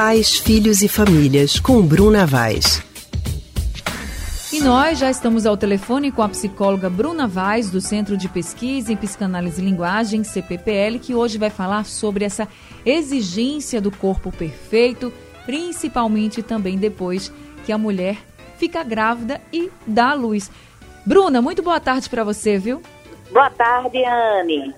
Pais, Filhos e Famílias, com Bruna Vaz. E nós já estamos ao telefone com a psicóloga Bruna Vaz, do Centro de Pesquisa em Psicanálise e Linguagem, CPPL, que hoje vai falar sobre essa exigência do corpo perfeito, principalmente também depois que a mulher fica grávida e dá à luz. Bruna, muito boa tarde para você, viu? Boa tarde, Anne.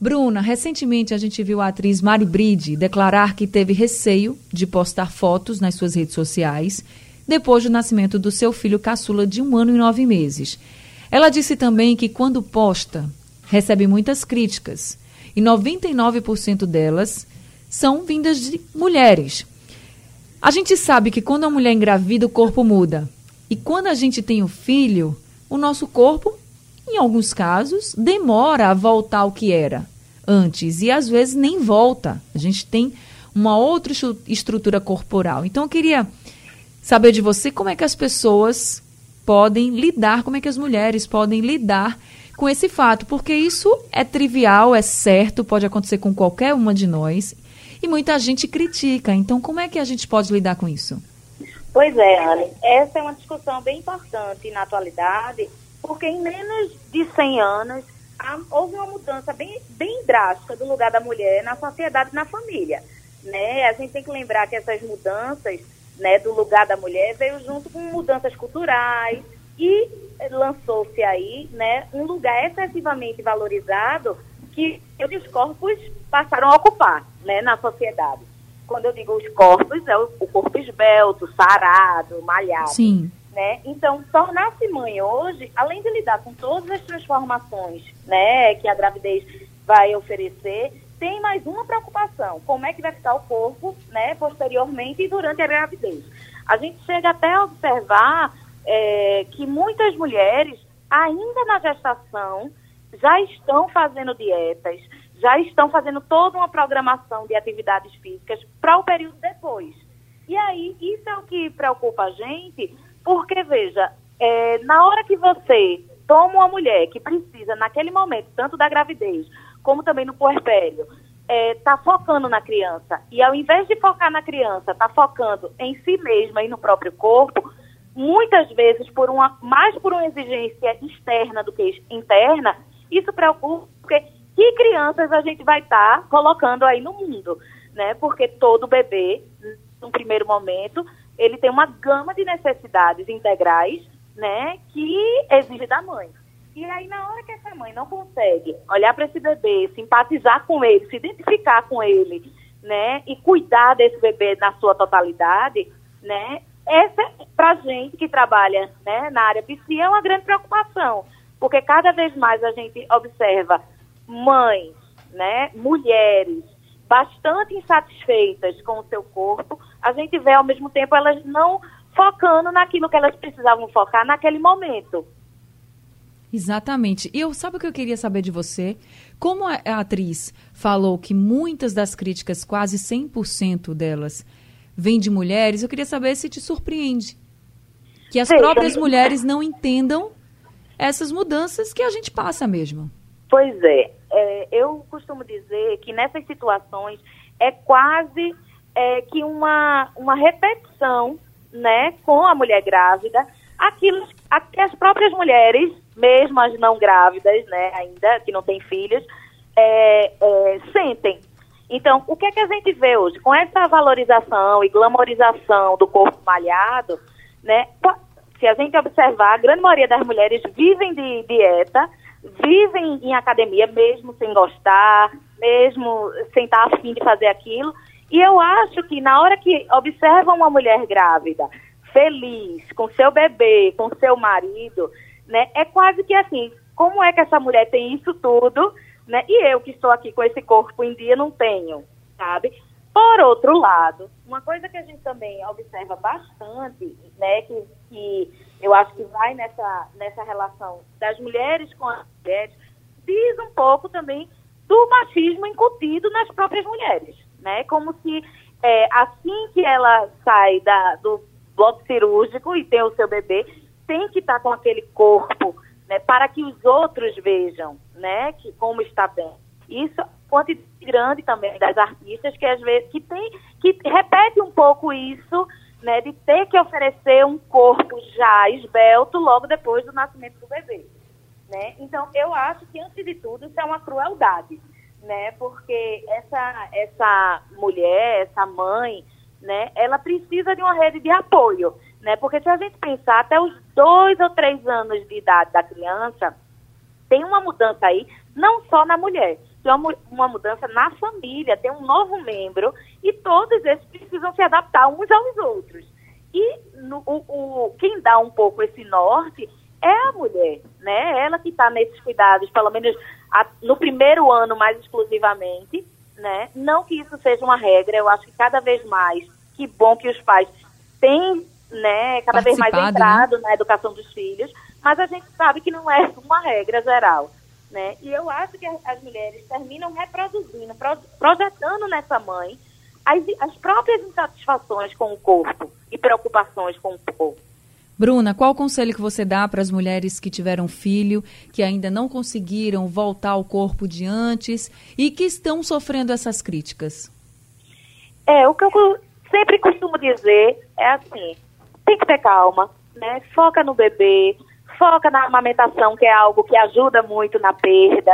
Bruna, recentemente a gente viu a atriz Mari Bride declarar que teve receio de postar fotos nas suas redes sociais depois do nascimento do seu filho caçula de um ano e nove meses. Ela disse também que quando posta, recebe muitas críticas e 99% delas são vindas de mulheres. A gente sabe que quando a mulher engravida, o corpo muda. E quando a gente tem o filho, o nosso corpo, em alguns casos, demora a voltar ao que era antes e às vezes nem volta. A gente tem uma outra estrutura corporal. Então eu queria saber de você como é que as pessoas podem lidar, como é que as mulheres podem lidar com esse fato, porque isso é trivial, é certo, pode acontecer com qualquer uma de nós e muita gente critica. Então, como é que a gente pode lidar com isso? Pois é, Anne, essa é uma discussão bem importante na atualidade, porque em menos de 100 anos houve uma mudança bem, bem drástica do lugar da mulher na sociedade e na família. Né? A gente tem que lembrar que essas mudanças né, do lugar da mulher veio junto com mudanças culturais e lançou-se aí né, um lugar excessivamente valorizado que os corpos passaram a ocupar né, na sociedade. Quando eu digo os corpos, é o, corpo esbelto, sarado, malhado. Sim. Né? Então, tornar-se mãe hoje, além de lidar com todas as transformações né, que a gravidez vai oferecer, tem mais uma preocupação: como é que vai ficar o corpo né, posteriormente e durante a gravidez. A gente chega até a observar é, que muitas mulheres, ainda na gestação, já estão fazendo dietas, já estão fazendo toda uma programação de atividades físicas para o período depois. E aí, isso é o que preocupa a gente, porque, veja, é, na hora que você toma uma mulher que precisa, naquele momento, tanto da gravidez, como também no puerpério, está é, focando na criança, e ao invés de focar na criança, está focando em si mesma e no próprio corpo, muitas vezes, por uma, mais por uma exigência externa do que interna, isso preocupa, porque que crianças a gente vai estar tá colocando aí no mundo, né? Porque todo bebê, no primeiro momento, ele tem uma gama de necessidades integrais, né, que exige da mãe. E aí, na hora que essa mãe não consegue olhar para esse bebê, simpatizar com ele, se identificar com ele, né, e cuidar desse bebê na sua totalidade, né, essa, para gente que trabalha né, na área psi, é uma grande preocupação, porque cada vez mais a gente observa mães, né, mulheres, bastante insatisfeitas com o seu corpo, a gente vê ao mesmo tempo elas não focando naquilo que elas precisavam focar naquele momento. Exatamente. E eu sabe o que eu queria saber de você? Como a, a atriz falou que muitas das críticas, quase 100% delas, vêm de mulheres, eu queria saber se te surpreende. Que as Sim, próprias mulheres não entendam essas mudanças que a gente passa mesmo. Pois é é, eu costumo dizer que nessas situações é quase é, que uma, uma repetição né, com a mulher grávida, aquilo que as próprias mulheres, mesmo as não grávidas, né, ainda, que não têm filhos, é, é, sentem. Então, o que é que a gente vê hoje? Com essa valorização e glamorização do corpo malhado, né, se a gente observar, a grande maioria das mulheres vivem de dieta, vivem em academia mesmo sem gostar, mesmo sem estar afim de fazer aquilo. E eu acho que na hora que observam uma mulher grávida, feliz, com seu bebê, com seu marido, né, é quase que assim, como é que essa mulher tem isso tudo, né? E eu que estou aqui com esse corpo em dia não tenho, sabe? Por outro lado, uma coisa que a gente também observa bastante, né, que, que eu acho que vai nessa, nessa relação das mulheres com as mulheres, diz um pouco também do machismo incutido nas próprias mulheres, né? Como se é, assim que ela sai da, do bloco cirúrgico e tem o seu bebê, tem que estar com aquele corpo, né? Para que os outros vejam, né? Que como está bem. Isso quantidade grande também das artistas que às vezes que tem que repete um pouco isso, né, de ter que oferecer um corpo já esbelto logo depois do nascimento do bebê. Né? Então, eu acho que, antes de tudo, isso é uma crueldade, né? Porque essa, essa mulher, essa mãe, né, ela precisa de uma rede de apoio, né? Porque se a gente pensar até os dois ou três anos de idade da criança, tem uma mudança aí, não só na mulher, tem uma, uma mudança na família, tem um novo membro e todos esses precisam se adaptar uns aos outros. E no, o, o, quem dá um pouco esse norte é a mulher, né? Ela que está nesses cuidados, pelo menos a, no primeiro ano mais exclusivamente, né? Não que isso seja uma regra, eu acho que cada vez mais, que bom que os pais têm, né, cada vez mais entrado né? na educação dos filhos, mas a gente sabe que não é uma regra geral. Né? E eu acho que as mulheres terminam reproduzindo, projetando nessa mãe as, as próprias insatisfações com o corpo e preocupações com o corpo. Bruna, qual o conselho que você dá para as mulheres que tiveram filho, que ainda não conseguiram voltar ao corpo de antes e que estão sofrendo essas críticas? É, o que eu sempre costumo dizer é assim, tem que ter calma, né? Foca no bebê, foca na amamentação, que é algo que ajuda muito na perda.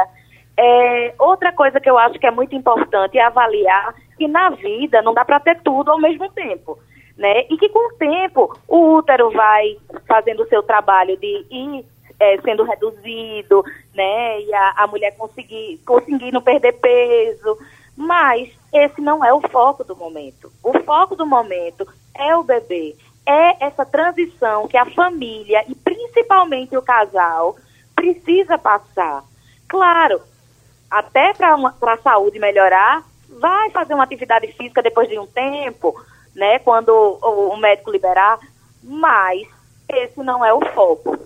É, outra coisa que eu acho que é muito importante é avaliar que na vida não dá para ter tudo ao mesmo tempo. Né? E que com o tempo o útero vai fazendo o seu trabalho de ir é, sendo reduzido, né? E a, a mulher conseguir, conseguir perder peso. Mas esse não é o foco do momento. O foco do momento é o bebê, é essa transição que a família e principalmente o casal precisa passar. Claro, até para a saúde melhorar, vai fazer uma atividade física depois de um tempo, né, quando o, o médico liberar, mas esse não é o foco.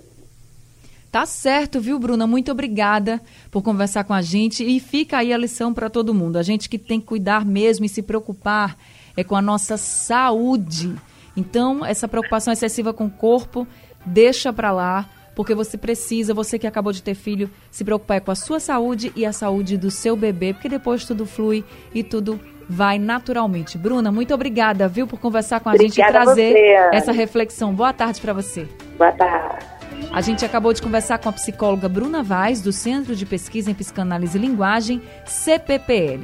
Tá certo, viu, Bruna? Muito obrigada por conversar com a gente e fica aí a lição para todo mundo. A gente que tem que cuidar mesmo e se preocupar é com a nossa saúde. Então, essa preocupação excessiva com o corpo, deixa para lá, porque você precisa, você que acabou de ter filho, se preocupar com a sua saúde e a saúde do seu bebê, porque depois tudo flui e tudo vai naturalmente. Bruna, muito obrigada, viu, por conversar com a obrigada gente e trazer você, essa reflexão. Boa tarde para você. Boa tarde. A gente acabou de conversar com a psicóloga Bruna Vaz, do Centro de Pesquisa em Psicanálise e Linguagem, CPPL.